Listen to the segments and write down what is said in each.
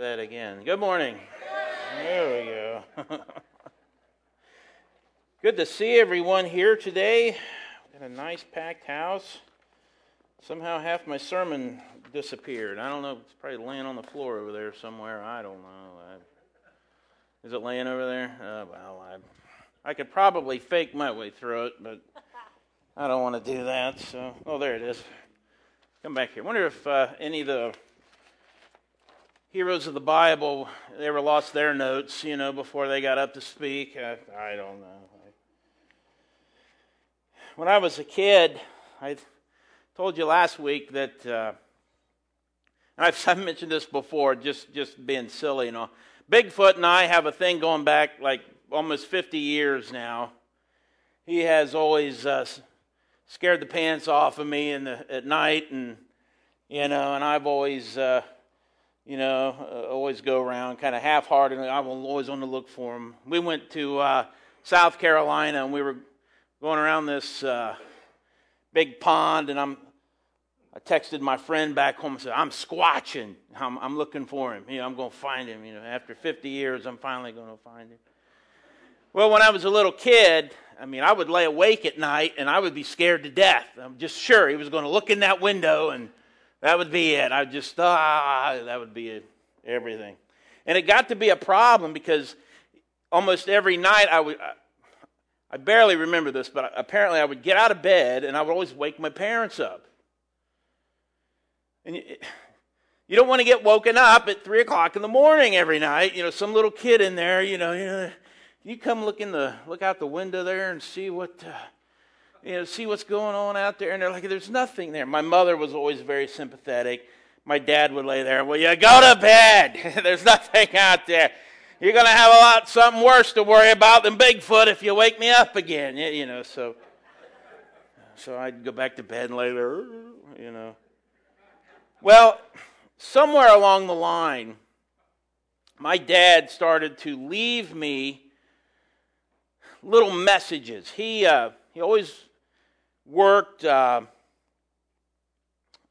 that again. Good morning. There we go. Good to see everyone here today. Got a nice packed house. Somehow half my sermon disappeared. I don't know. It's probably laying on the floor over there somewhere. I don't know. I, is it laying over there? Uh, well, I, I could probably fake my way through it, but I don't want to do that. So, oh, there it is. Come back here. I wonder if uh, any of the heroes of the Bible they ever lost their notes, you know, before they got up to speak. I, I don't know. When I was a kid, I told you last week that, uh, I've, I've mentioned this before, just, just being silly, you know. Bigfoot and I have a thing going back like almost 50 years now. He has always uh, scared the pants off of me in the, at night, and you know, and I've always, uh, you know, uh, always go around kind of half-heartedly. I'm always on the look for him. We went to uh, South Carolina, and we were going around this uh, big pond, and I'm. I texted my friend back home and said, "I'm squatching. I'm, I'm looking for him. You know, I'm going to find him. You know, after 50 years, I'm finally going to find him." Well, when I was a little kid, I mean, I would lay awake at night and I would be scared to death. I'm just sure he was going to look in that window and that would be it. I just, ah, that would be it, everything. And it got to be a problem because almost every night I would, I barely remember this, but apparently I would get out of bed and I would always wake my parents up. And you don't want to get woken up at three o'clock in the morning every night. You know, some little kid in there, you know, you know you come look in the look out the window there and see what uh, you know, see what's going on out there. And they're like, there's nothing there. My mother was always very sympathetic. My dad would lay there. Well, you go to bed. there's nothing out there. You're going to have a lot something worse to worry about than Bigfoot if you wake me up again. You know, so so I'd go back to bed and lay there. You know. Well, somewhere along the line, my dad started to leave me little messages. He, uh, he always worked, uh,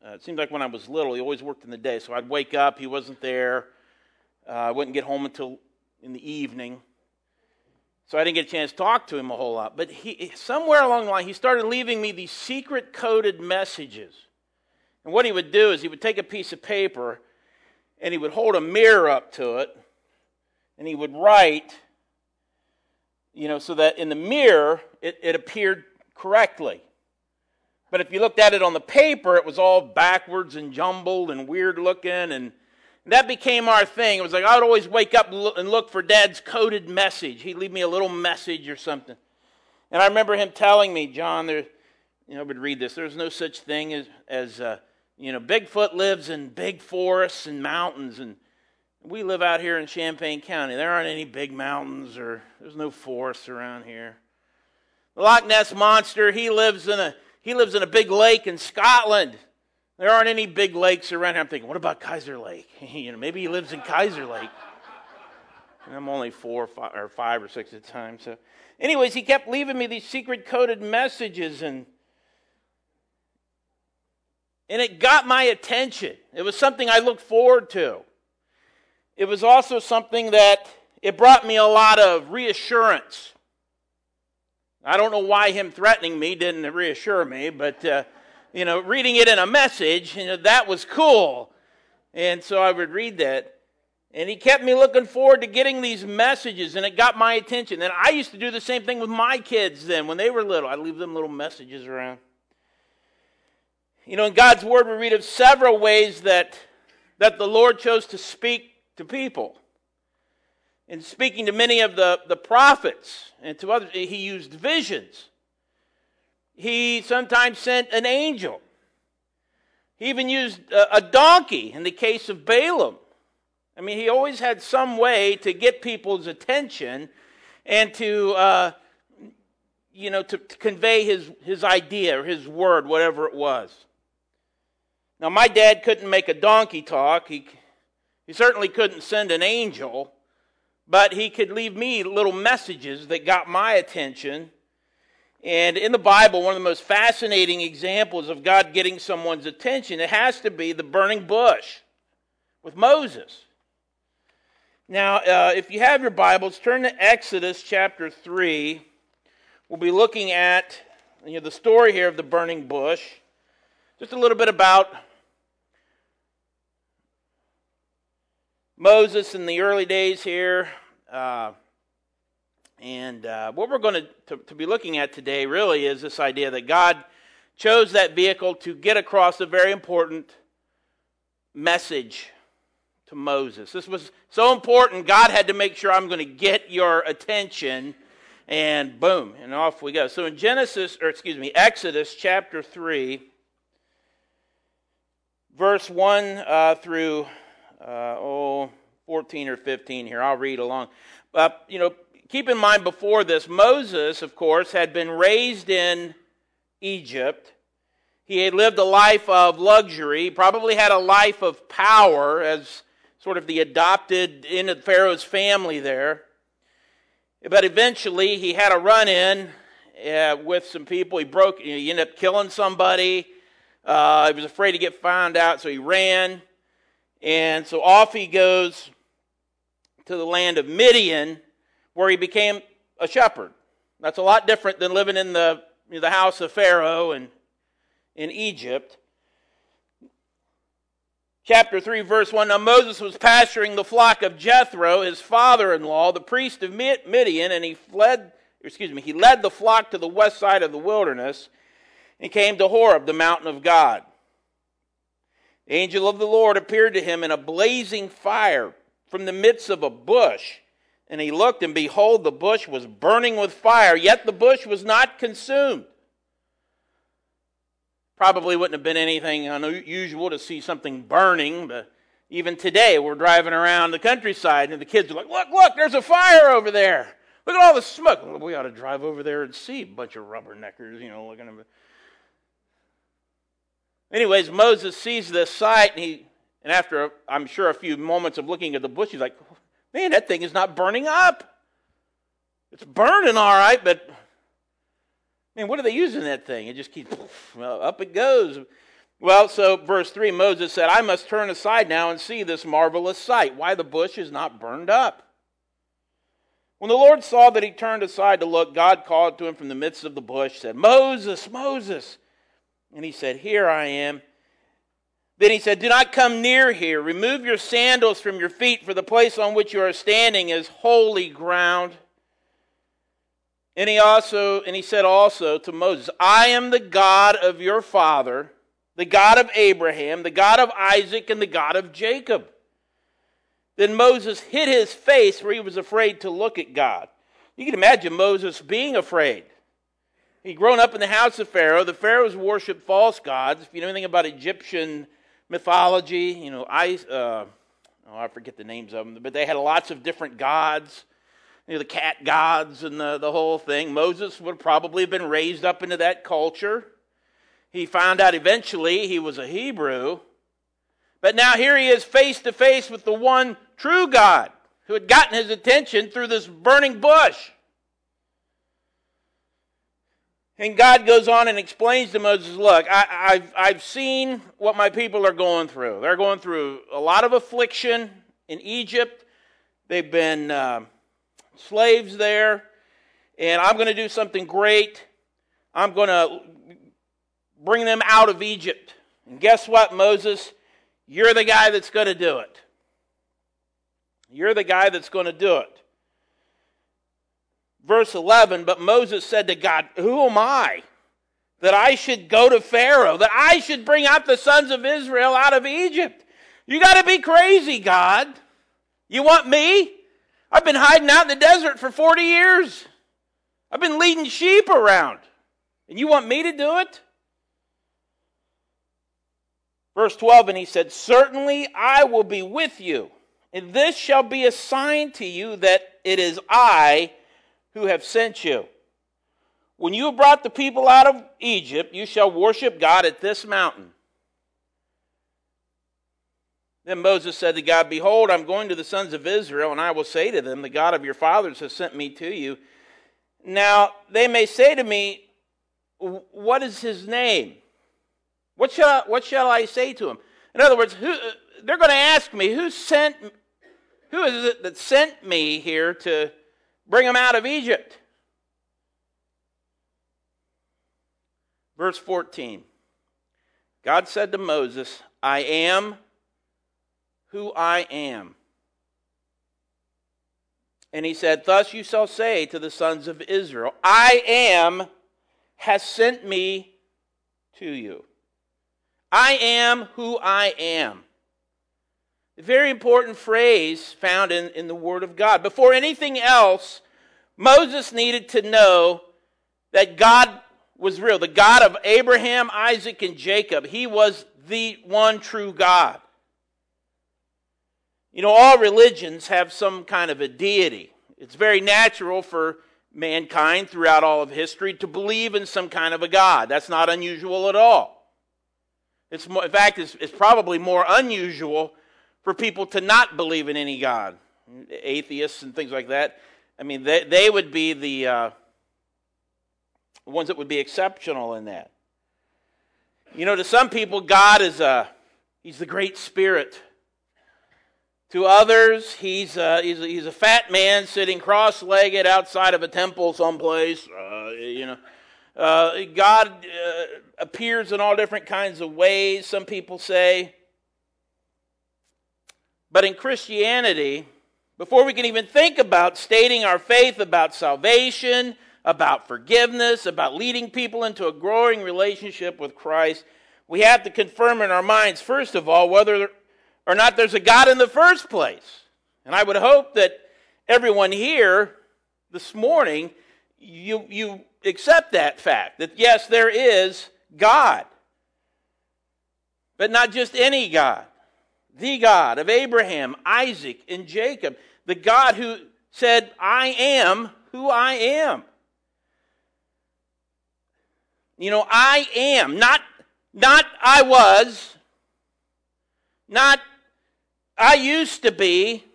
uh, it seemed like when I was little, he always worked in the day. So I'd wake up, he wasn't there. Uh, I wouldn't get home until in the evening. So I didn't get a chance to talk to him a whole lot. But he, somewhere along the line, he started leaving me these secret coded messages. And what he would do is he would take a piece of paper and he would hold a mirror up to it and he would write you know, so that in the mirror it, it appeared correctly. But if you looked at it on the paper, it was all backwards and jumbled and weird looking. And that became our thing. It was like I would always wake up and look for Dad's coded message. He'd leave me a little message or something. And I remember him telling me, John, there, you know, I would read this. There's no such thing as, as uh, you know, Bigfoot lives in big forests and mountains. And we live out here in Champaign County. There aren't any big mountains or there's no forests around here. The Loch Ness monster, he lives in a he lives in a big lake in Scotland. There aren't any big lakes around here. I'm thinking, what about Kiser Lake? you know, maybe he lives in Kiser Lake. And I'm only four or five, or five or six at a time. So, anyways, he kept leaving me these secret coded messages, and and it got my attention. It was something I looked forward to it was also something that it brought me a lot of reassurance. I don't know why him threatening me didn't reassure me, but uh, you know, reading it in a message, you know, that was cool. And so I would read that. And he kept me looking forward to getting these messages, and it got my attention. And I used to do the same thing with my kids then when they were little. I'd leave them little messages around. You know, in God's Word, we read of several ways that, that the Lord chose to speak to people. In speaking to many of the, the prophets and to others, he used visions. He sometimes sent an angel. He even used a, a donkey in the case of Balaam. I mean, he always had some way to get people's attention and to, uh, you know, to, to, convey his, his idea or his word, whatever it was. Now, my dad couldn't make a donkey talk. He, he certainly couldn't send an angel, but he could leave me little messages that got my attention. And in the Bible, one of the most fascinating examples of God getting someone's attention, it has to be the burning bush with Moses. Now, uh, if you have your Bibles, turn to Exodus chapter 3. We'll be looking at you know, the story here of the burning bush. Just a little bit about Moses in the early days here. Uh, and uh, what we're going to, to be looking at today really is this idea that God chose that vehicle to get across a very important message to Moses. This was so important, God had to make sure I'm going to get your attention. And boom, and off we go. So in Genesis, or excuse me, Exodus chapter 3, verse 1 uh, through, uh, oh, 14 or 15 here. I'll read along. Uh, you know, keep in mind before this, Moses, of course, had been raised in Egypt. He had lived a life of luxury, probably had a life of power as sort of the adopted in Pharaoh's family there. But eventually he had a run in uh, with some people. He broke, you know, he ended up killing somebody. Uh, he was afraid to get found out, so he ran. And so off he goes to the land of Midian, where he became a shepherd. That's a lot different than living in the, you know, the house of Pharaoh and in Egypt chapter 3, verse 1. Now Moses was pasturing the flock of Jethro, his father in law, the priest of Midian, and he fled, excuse me, he led the flock to the west side of the wilderness and came to Horeb, the mountain of God. Angel of the Lord appeared to him in a blazing fire from the midst of a bush. And he looked, and behold, the bush was burning with fire, yet the bush was not consumed. Probably wouldn't have been anything unusual to see something burning, but even today we're driving around the countryside and the kids are like, look, look, there's a fire over there. Look at all the smoke. Well, we ought to drive over there and see a bunch of rubberneckers, you know, looking at them. Anyways, Moses sees this sight, and he, and after I'm sure a few moments of looking at the bush, he's like, "Man, that thing is not burning up. It's burning all right, but mean, what are they using that thing? It just keeps well, up it goes. Well, so verse 3 Moses said, I must turn aside now and see this marvelous sight, why the bush is not burned up. When the Lord saw that he turned aside to look, God called to him from the midst of the bush, said, Moses, Moses. And he said, Here I am. Then he said, Do not come near here. Remove your sandals from your feet, for the place on which you are standing is holy ground. And he also and he said also to Moses, I am the God of your father, the God of Abraham, the God of Isaac, and the God of Jacob. Then Moses hid his face for he was afraid to look at God. You can imagine Moses being afraid. He'd grown up in the house of Pharaoh. The Pharaohs worshiped false gods. If you know anything about Egyptian mythology, you know, I, uh, oh, I forget the names of them, but they had lots of different gods you know, the cat gods and the, the whole thing. Moses would probably have been raised up into that culture. He found out eventually he was a Hebrew. But now here he is face to face with the one true God who had gotten his attention through this burning bush. And God goes on and explains to Moses, Look, I, have I've seen what my people are going through. They're going through a lot of affliction in Egypt. They've been. Uh, slaves there, and I'm going to do something great. I'm going to bring them out of Egypt. And guess what, Moses? You're the guy that's going to do it. You're the guy that's going to do it. Verse 11 But Moses said to God, Who am I? That I should go to Pharaoh, that I should bring out the sons of Israel out of Egypt. You got to be crazy, God. You want me? I've been hiding out in the desert for 40 years. I've been leading sheep around. And you want me to do it? Verse 12, and he said, Certainly I will be with you, and this shall be a sign to you that it is I who have sent you. When you have brought the people out of Egypt, you shall worship God at this mountain. Then Moses said to God, Behold, I'm going to the sons of Israel, and I will say to them, The God of your fathers has sent me to you. Now they may say to me, What is his name? What shall, what shall I say to him? In other words, who, they're going to ask me, Who sent Who is it that sent me here to bring them out of Egypt? Verse 14 God said to Moses, I am who I am. And he said, Thus you shall say to the sons of Israel, I am has sent me to you. I am who I am. A very important phrase found in, in the Word of God. Before anything else, Moses needed to know that God was real. The God of Abraham, Isaac, and Jacob. He was the one true God. You know, all religions have some kind of a deity. It's very natural for mankind throughout all of history to believe in some kind of a God. That's not unusual at all. It's more, in fact, it's, it's probably more unusual for people to not believe in any God. Atheists and things like that. I mean, they, they would be the uh, ones that would be exceptional in that. You know, to some people, God is a, he's the great spirit. To others, he's a, he's a, he's a fat man sitting cross legged outside of a temple someplace. Uh, you know, uh, God uh, appears in all different kinds of ways, some people say. But in Christianity, before we can even think about stating our faith about salvation, about forgiveness, about leading people into a growing relationship with Christ, we have to confirm in our minds, first of all, whether or not there's a God in the first place. And I would hope that everyone here this morning, you, you accept that fact that yes, there is God. But not just any God. The God of Abraham, Isaac, and Jacob. The God who said, I am who I am. You know, I am. Not, not I was. Not I used to be,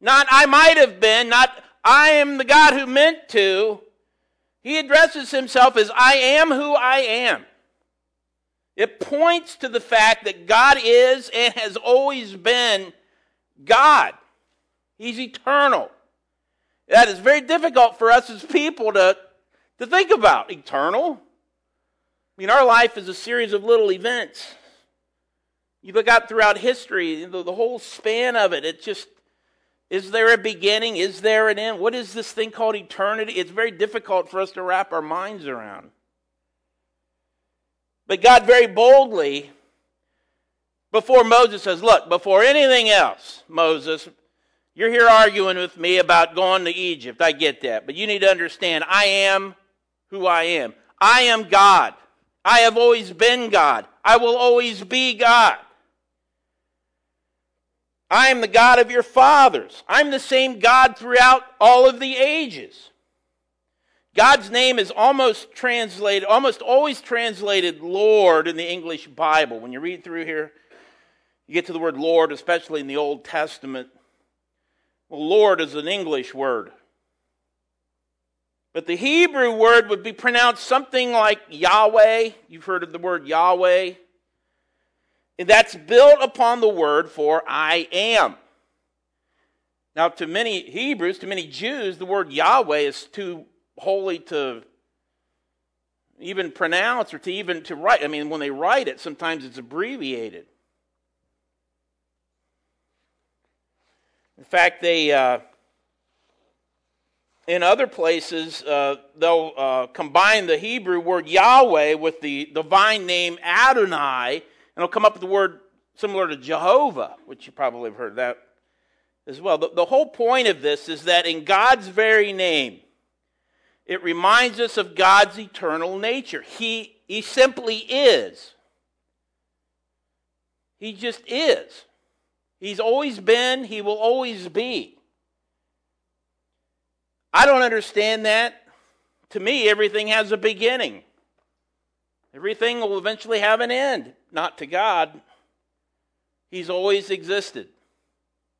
not I might have been, not I am the God who meant to. He addresses himself as I am who I am. It points to the fact that God is and has always been God. He's eternal. That is very difficult for us as people to, to think about. Eternal? I mean, our life is a series of little events. You look out throughout history, the, the whole span of it, it just is there a beginning? Is there an end? What is this thing called eternity? It's very difficult for us to wrap our minds around. But God very boldly, before Moses says, Look, before anything else, Moses, you're here arguing with me about going to Egypt. I get that. But you need to understand I am who I am. I am God. I have always been God. I will always be God. I am the God of your fathers. I'm the same God throughout all of the ages. God's name is almost translated, almost always translated Lord in the English Bible. When you read through here, you get to the word Lord, especially in the Old Testament. Well, Lord is an English word. But the Hebrew word would be pronounced something like Yahweh. You've heard of the word Yahweh And that's built upon the word for I am. Now, to many Hebrews, to many Jews, the word Yahweh is too holy to even pronounce or to even to write. I mean, when they write it, sometimes it's abbreviated. In fact, they uh, in other places uh, they'll uh, combine the Hebrew word Yahweh with the divine name Adonai and it'll come up with the word similar to Jehovah, which you probably have heard that as well. The, the whole point of this is that in God's very name, it reminds us of God's eternal nature. He, he simply is. He just is. He's always been, he will always be. I don't understand that. To me, everything has a beginning. Everything will eventually have an end. Not to God. He's always existed.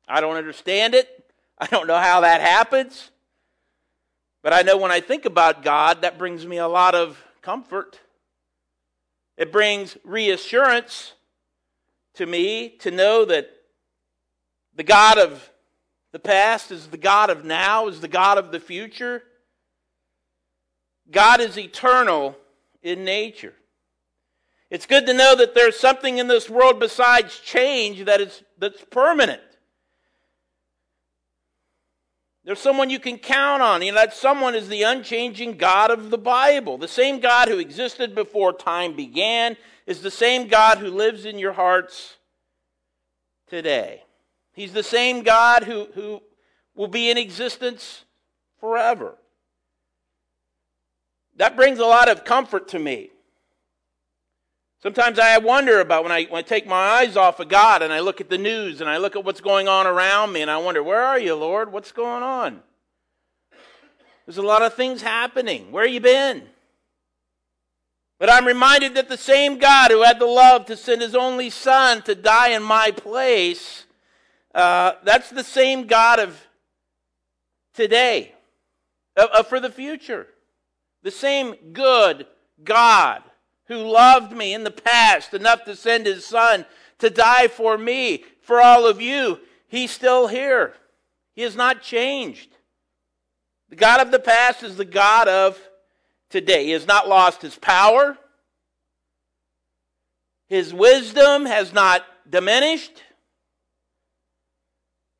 I don't understand it. I don't know how that happens. But I know when I think about God, that brings me a lot of comfort. It brings reassurance to me to know that The God of the past is the God of now, is the God of the future. God is eternal in nature. It's good to know that there's something in this world besides change that is that's permanent. There's someone you can count on, and that someone is the unchanging God of the Bible. The same God who existed before time began is the same God who lives in your hearts today. He's the same God who, who will be in existence forever. That brings a lot of comfort to me. Sometimes I wonder about when I, when I take my eyes off of God and I look at the news and I look at what's going on around me and I wonder, where are you, Lord? What's going on? There's a lot of things happening. Where have you been? But I'm reminded that the same God who had the love to send his only son to die in my place, uh, that's the same God of today, uh, for the future. The same good God who loved me in the past enough to send his son to die for me, for all of you, he's still here. He has not changed. The God of the past is the God of today. He has not lost his power. His wisdom has not diminished.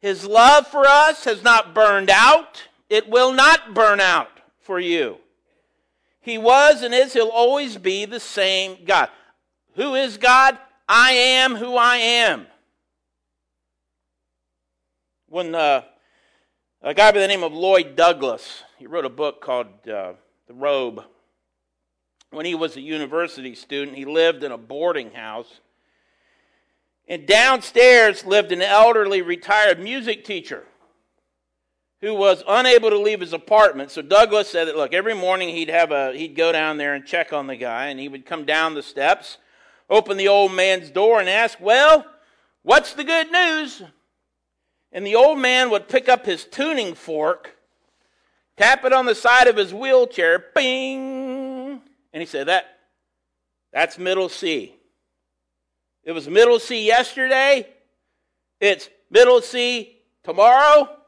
His love for us has not burned out. It will not burn out for you. He was and is, he'll always be the same God. Who is God? I am who I am. When uh, a guy by the name of Lloyd Douglas, he wrote a book called uh, The Robe. When he was a university student, he lived in a boarding house. And downstairs lived an elderly retired music teacher who was unable to leave his apartment. So Douglas said that look, every morning he'd have a he'd go down there and check on the guy, and he would come down the steps, open the old man's door, and ask, "Well, what's the good news?" And the old man would pick up his tuning fork, tap it on the side of his wheelchair, bing, and he said, "That that's middle C." It was middle C yesterday. It's middle C tomorrow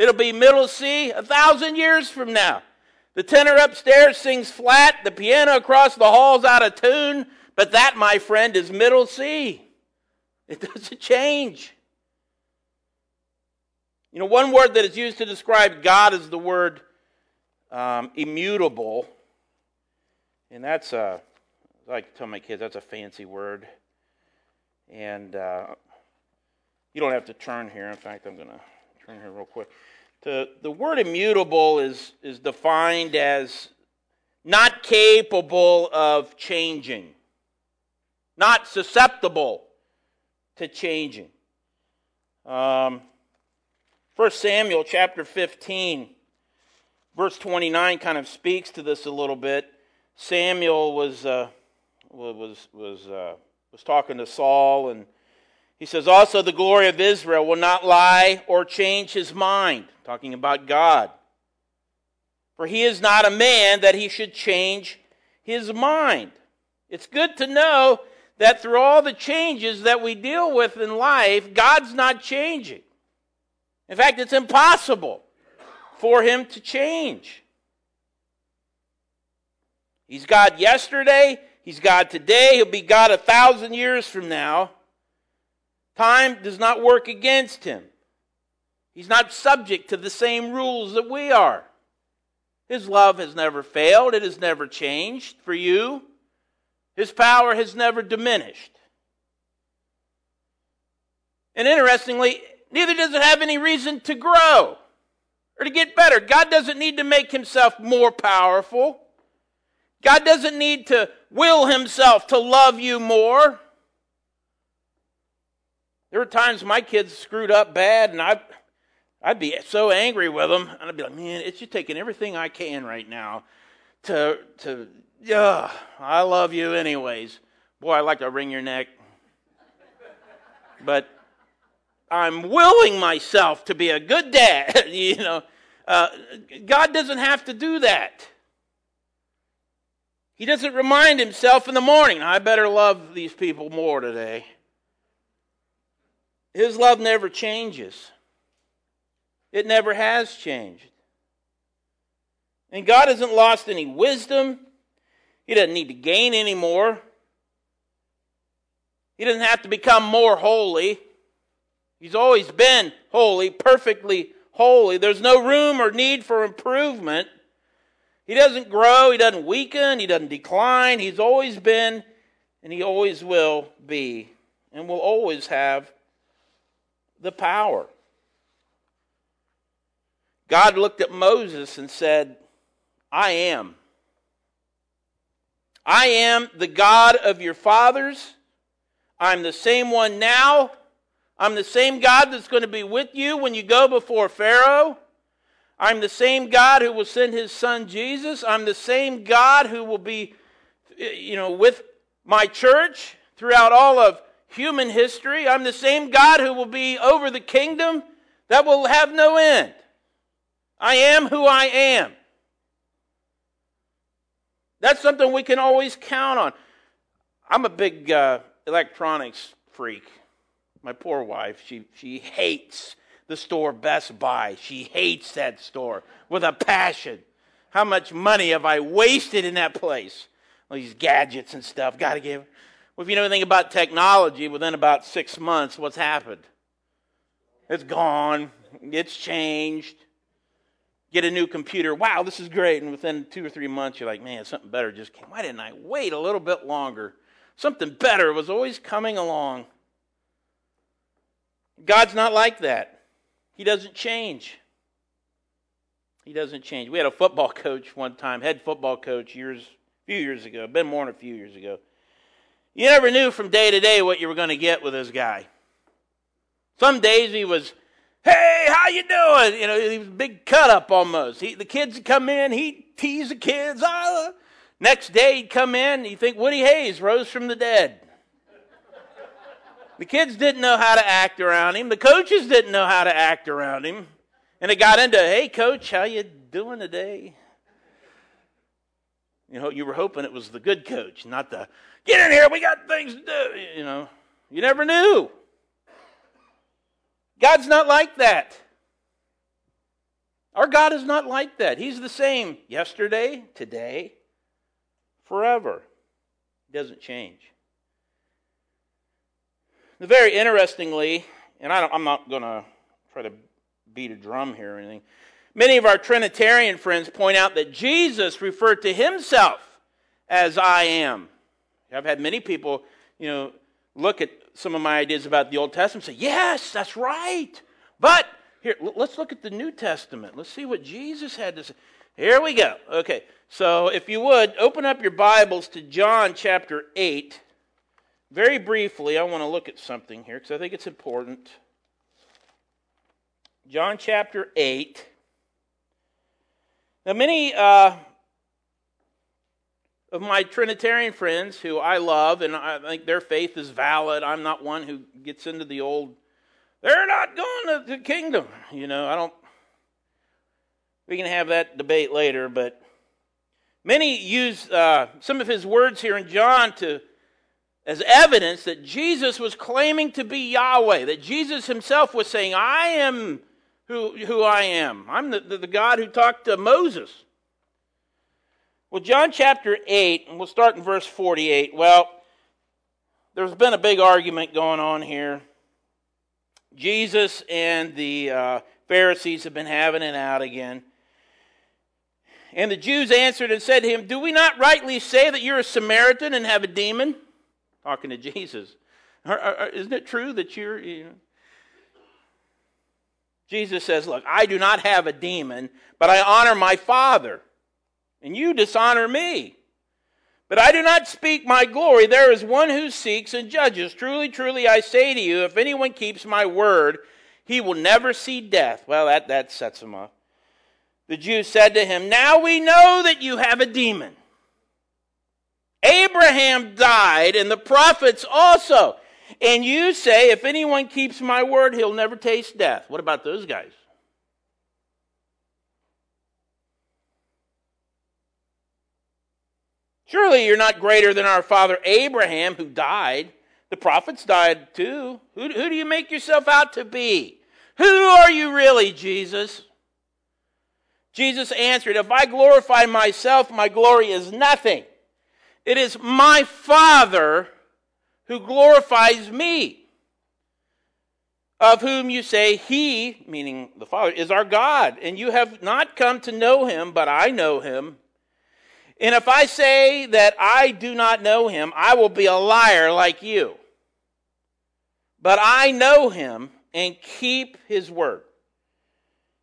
It'll be middle C a thousand years from now. The tenor upstairs sings flat, the piano across the hall's out of tune, but that, my friend, is middle C. It doesn't change. You know, one word that is used to describe God is the word um, immutable. And that's a, I like to tell my kids, that's a fancy word. And uh, you don't have to turn here. In fact, I'm going to turn here real quick. The, the word immutable is, is defined as not capable of changing, not susceptible to changing. Um, 1 Samuel chapter 15, verse 29 kind of speaks to this a little bit. Samuel was, uh, was, was, uh, was talking to Saul and he says, also the glory of Israel will not lie or change his mind, talking about God. For he is not a man that he should change his mind. It's good to know that through all the changes that we deal with in life, God's not changing. In fact, it's impossible for him to change. He's God yesterday, he's God today, he'll be God a thousand years from now. Time does not work against him. He's not subject to the same rules that we are. His love has never failed, it has never changed for you. His power has never diminished. And interestingly, neither does it have any reason to grow or to get better. God doesn't need to make himself more powerful. God doesn't need to will himself to love you more. There were times my kids screwed up bad, and I, I'd be so angry with them, and I'd be like, "Man, it's just taking everything I can right now to to yeah, I love you anyways. Boy, I'd like to wring your neck, but I'm willing myself to be a good dad. you know, uh, God doesn't have to do that. He doesn't remind himself in the morning, I better love these people more today. His love never changes. It never has changed. And God hasn't lost any wisdom. He doesn't need to gain any more. He doesn't have to become more holy. He's always been holy, perfectly holy. There's no room or need for improvement. He doesn't grow, he doesn't weaken, he doesn't decline. He's always been and he always will be and will always have the power. God looked at Moses and said, I am. I am the God of your fathers. I'm the same one now. I'm the same God that's going to be with you when you go before Pharaoh. I'm the same God who will send his son Jesus. I'm the same God who will be, you know, with my church throughout all of human history. I'm the same God who will be over the kingdom that will have no end. I am who I am. That's something we can always count on. I'm a big uh, electronics freak. My poor wife, she, she hates the store Best Buy. She hates that store with a passion. How much money have I wasted in that place? All these gadgets and stuff. Got to give. Well, if you know anything about technology, within about six months, what's happened? It's gone. It's changed get a new computer. Wow, this is great. And within two or three months, you're like, man, something better just came. Why didn't I wait a little bit longer? Something better was always coming along. God's not like that. He doesn't change. He doesn't change. We had a football coach one time, head football coach years, a few years ago, been more than a few years ago. You never knew from day to day what you were going to get with this guy. Some days he was Hey, how you doing? You know, he was a big cut up almost. He, the kids would come in, he'd tease the kids. Ah. Next day he'd come in, you think Woody Hayes rose from the dead. the kids didn't know how to act around him. The coaches didn't know how to act around him. And it got into, hey coach, how you doing today? You know, you were hoping it was the good coach, not the get in here, we got things to do. You know, you never knew. God's not like that. Our God is not like that. He's the same yesterday, today, forever. He doesn't change. Very interestingly, and I am not going to try to beat a drum here or anything, many of our Trinitarian friends point out that Jesus referred to himself as I am. I've had many people, you know, look at some of my ideas about the Old Testament and say, yes, that's right. But here, let's look at the New Testament. Let's see what Jesus had to say. Here we go. Okay, so if you would, open up your Bibles to John chapter 8. Very briefly, I want to look at something here because I think it's important. John chapter 8. Now, many uh, of my Trinitarian friends who I love, and I think their faith is valid. I'm not one who gets into the old, they're not going to the kingdom. You know, I don't, we can have that debate later, but many use uh, some of his words here in John to, as evidence that Jesus was claiming to be Yahweh, that Jesus himself was saying, I am who, who I am. I'm the, the, the God who talked to Moses. Well, John chapter 8, and we'll start in verse 48. Well, there's been a big argument going on here. Jesus and the uh, Pharisees have been having it out again. And the Jews answered and said to him, Do we not rightly say that you're a Samaritan and have a demon? Talking to Jesus. Isn't it true that you're. You know? Jesus says, Look, I do not have a demon, but I honor my Father and you dishonor me. But I do not speak my glory. There is one who seeks and judges. Truly, truly, I say to you, if anyone keeps my word, he will never see death. Well, that, that sets him up. The Jews said to him, Now we know that you have a demon. Abraham died, and the prophets also. And you say, If anyone keeps my word, he'll never taste death. What about those guys? Surely you're not greater than our father Abraham, who died. The prophets died too. Who, who do you make yourself out to be? Who are you really, Jesus? Jesus answered, If I glorify myself, my glory is nothing. It is my Father who glorifies me, of whom you say, He, meaning the Father, is our God, and you have not come to know him, but I know him. And if I say that I do not know him, I will be a liar like you. But I know him and keep his word.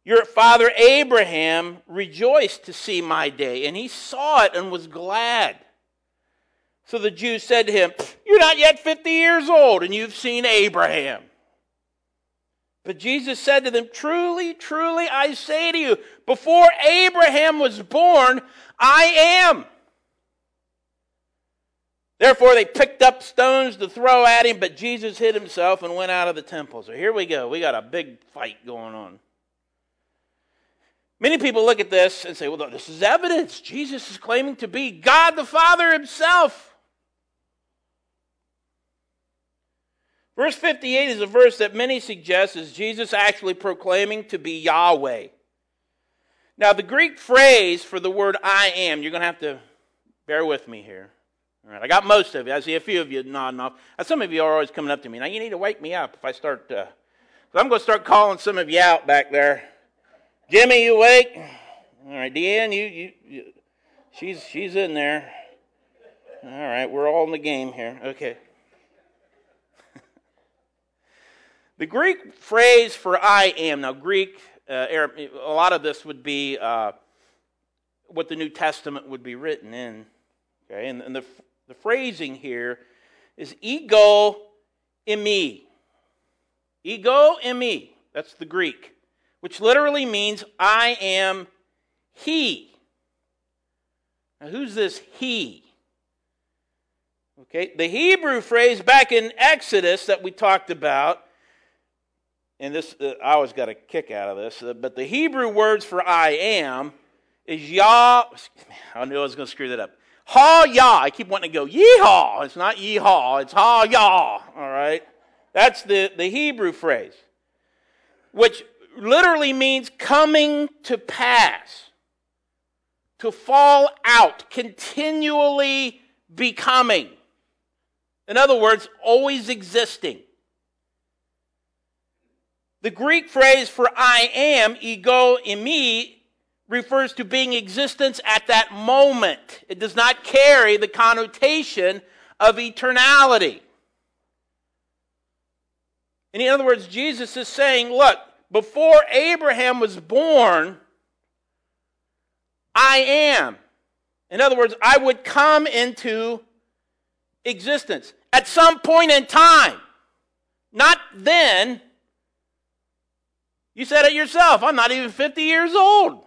Your father Abraham rejoiced to see my day, and he saw it and was glad. So the Jews said to him, You're not yet 50 years old, and you've seen Abraham. But Jesus said to them, Truly, truly, I say to you, before Abraham was born, I am. Therefore, they picked up stones to throw at him, but Jesus hid himself and went out of the temple. So here we go. We got a big fight going on. Many people look at this and say, well, this is evidence. Jesus is claiming to be God the Father himself. Verse 58 is a verse that many suggest is Jesus actually proclaiming to be Yahweh. Now, the Greek phrase for the word I am, you're going to have to bear with me here. All right, I got most of you. I see a few of you nodding off. Some of you are always coming up to me. Now, you need to wake me up if I start. Uh, I'm going to start calling some of you out back there. Jimmy, you awake? All right, Deanne, you, you, you she's she's in there. All right, we're all in the game here. Okay. The Greek phrase for "I am" now Greek, uh, a lot of this would be uh, what the New Testament would be written in. Okay, and, and the the phrasing here is ego eimi. Ego eimi. That's the Greek which literally means I am He. Now, who's this He? Okay, the Hebrew phrase back in Exodus that we talked about, and this uh, I always got a kick out of this, uh, but the Hebrew words for I am is Yah. I knew I was going to screw that up. Ha Yah. I keep wanting to go yeehaw. It's not yeehaw. It's ha Yah. All right, that's the the Hebrew phrase, which literally means coming to pass, to fall out, continually becoming. In other words, always existing. The Greek phrase for I am, ego eimi, refers to being existence at that moment. It does not carry the connotation of eternality. In other words, Jesus is saying, look, before Abraham was born, I am. In other words, I would come into existence at some point in time. Not then. You said it yourself. I'm not even 50 years old.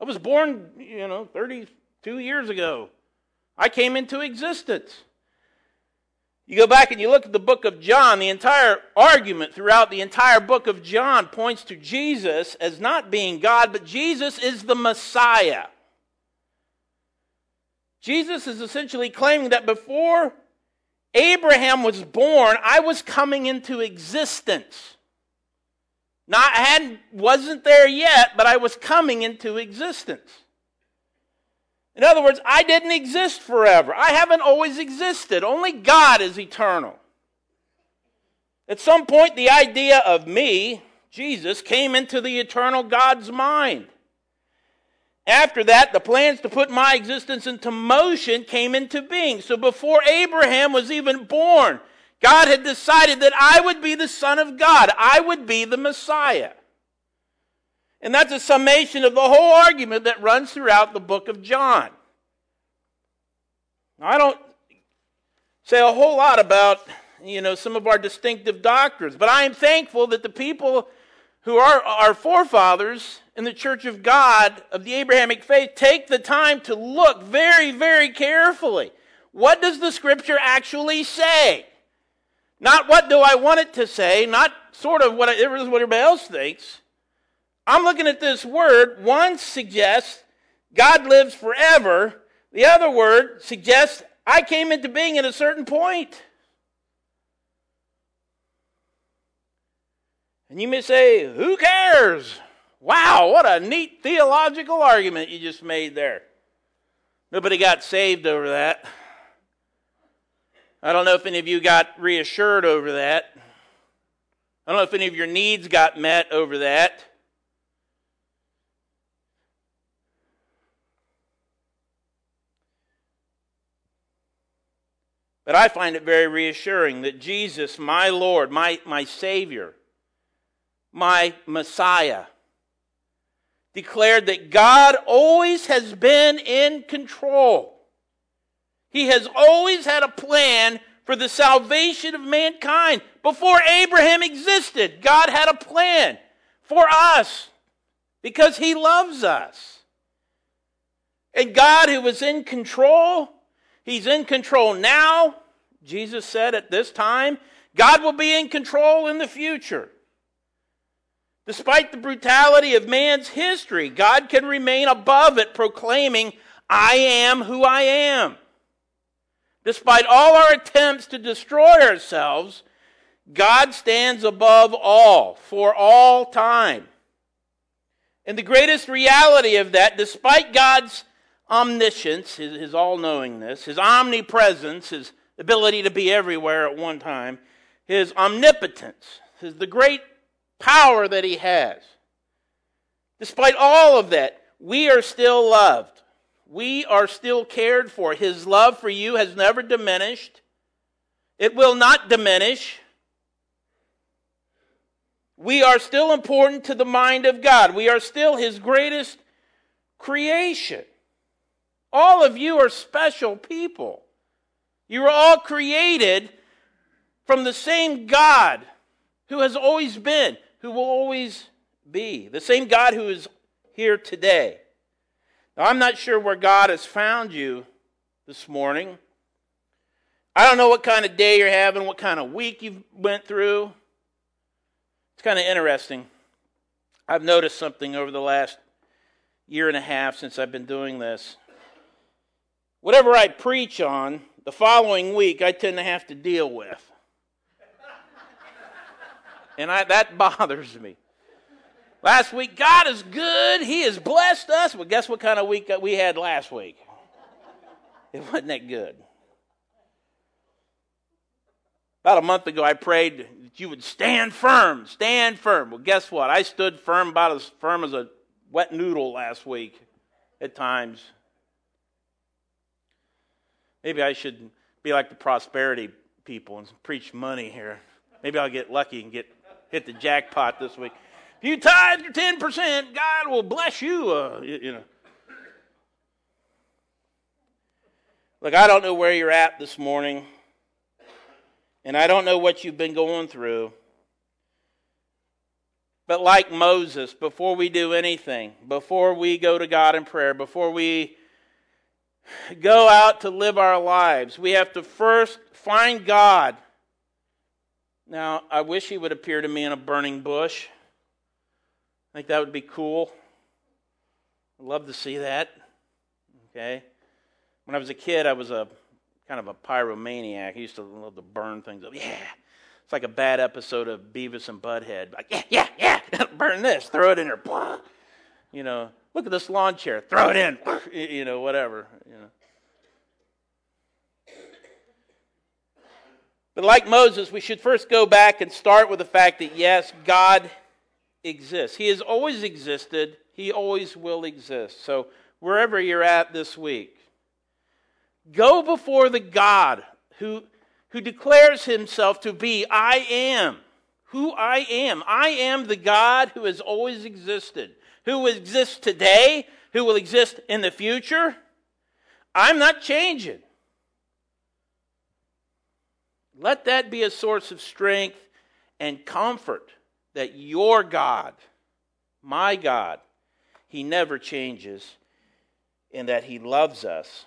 I was born, you know, 32 years ago. I came into existence. You go back and you look at the book of John, the entire argument throughout the entire book of John points to Jesus as not being God, but Jesus is the Messiah. Jesus is essentially claiming that before Abraham was born, I was coming into existence. Not hadn't wasn't there yet, but I was coming into existence. In other words, I didn't exist forever. I haven't always existed. Only God is eternal. At some point, the idea of me, Jesus, came into the eternal God's mind. After that, the plans to put my existence into motion came into being. So before Abraham was even born, God had decided that I would be the Son of God, I would be the Messiah. And that's a summation of the whole argument that runs throughout the book of John. I don't say a whole lot about, you know, some of our distinctive doctrines, but I am thankful that the people who are our forefathers in the church of God of the Abrahamic faith take the time to look very, very carefully. What does the scripture actually say? Not what do I want it to say, not sort of what it is what everybody else thinks. I'm looking at this word. One suggests God lives forever. The other word suggests I came into being at a certain point. And you may say, Who cares? Wow, what a neat theological argument you just made there. Nobody got saved over that. I don't know if any of you got reassured over that. I don't know if any of your needs got met over that. But I find it very reassuring that Jesus, my Lord, my, my Savior, my Messiah, declared that God always has been in control. He has always had a plan for the salvation of mankind. Before Abraham existed, God had a plan for us because He loves us. And God, who was in control, He's in control now. Jesus said at this time, God will be in control in the future. Despite the brutality of man's history, God can remain above it, proclaiming, I am who I am. Despite all our attempts to destroy ourselves, God stands above all for all time. And the greatest reality of that, despite God's omniscience, his, his all knowingness, his omnipresence, his ability to be everywhere at one time, his omnipotence, his, the great power that he has. Despite all of that, we are still loved. We are still cared for. His love for you has never diminished. It will not diminish. We are still important to the mind of God. We are still His greatest creation. All of you are special people. You are all created from the same God who has always been, who will always be, the same God who is here today. Now, I'm not sure where God has found you this morning. I don't know what kind of day you're having, what kind of week you've went through. It's kind of interesting. I've noticed something over the last year and a half since I've been doing this. Whatever I preach on, the following week I tend to have to deal with. And I, that bothers me. Last week, God is good. He has blessed us. Well, guess what kind of week we had last week? It wasn't that good. About a month ago, I prayed that you would stand firm, stand firm. Well, guess what? I stood firm, about as firm as a wet noodle last week at times. Maybe I should be like the prosperity people and preach money here. Maybe I'll get lucky and get hit the jackpot this week. If you tithe your ten percent, God will bless you. Uh, you, you know. Look, I don't know where you're at this morning, and I don't know what you've been going through. But like Moses, before we do anything, before we go to God in prayer, before we go out to live our lives. We have to first find God. Now, I wish He would appear to me in a burning bush. I think that would be cool. I'd love to see that. Okay. When I was a kid, I was a kind of a pyromaniac. I used to love to burn things up. Yeah. It's like a bad episode of Beavis and Butthead. Like, yeah, yeah, yeah. burn this. Throw it in there. You know, Look at this lawn chair. Throw it in. You know, whatever. You know. But like Moses, we should first go back and start with the fact that yes, God exists. He has always existed. He always will exist. So wherever you're at this week, go before the God who, who declares himself to be I am. Who I am. I am the God who has always existed who exists today, who will exist in the future. I'm not changing. Let that be a source of strength and comfort that your God, my God, He never changes and that He loves us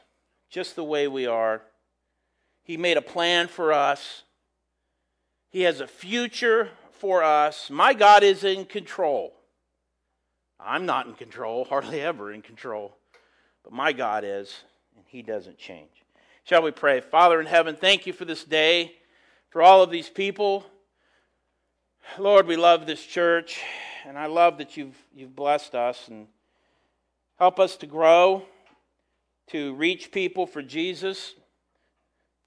just the way we are. He made a plan for us, He has a future for us. My God is in control. I'm not in control, hardly ever in control, but my God is, and He doesn't change. Shall we pray? Father in heaven, thank you for this day, for all of these people Lord, we love this church, and I love that you've, you've blessed us and help us to grow, to reach people for Jesus,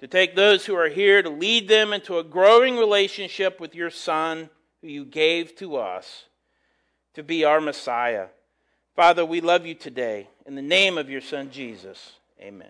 to take those who are here, to lead them into a growing relationship with your Son, who you gave to us to be our Messiah. Father, we love you today. In the name of your Son, Jesus, amen.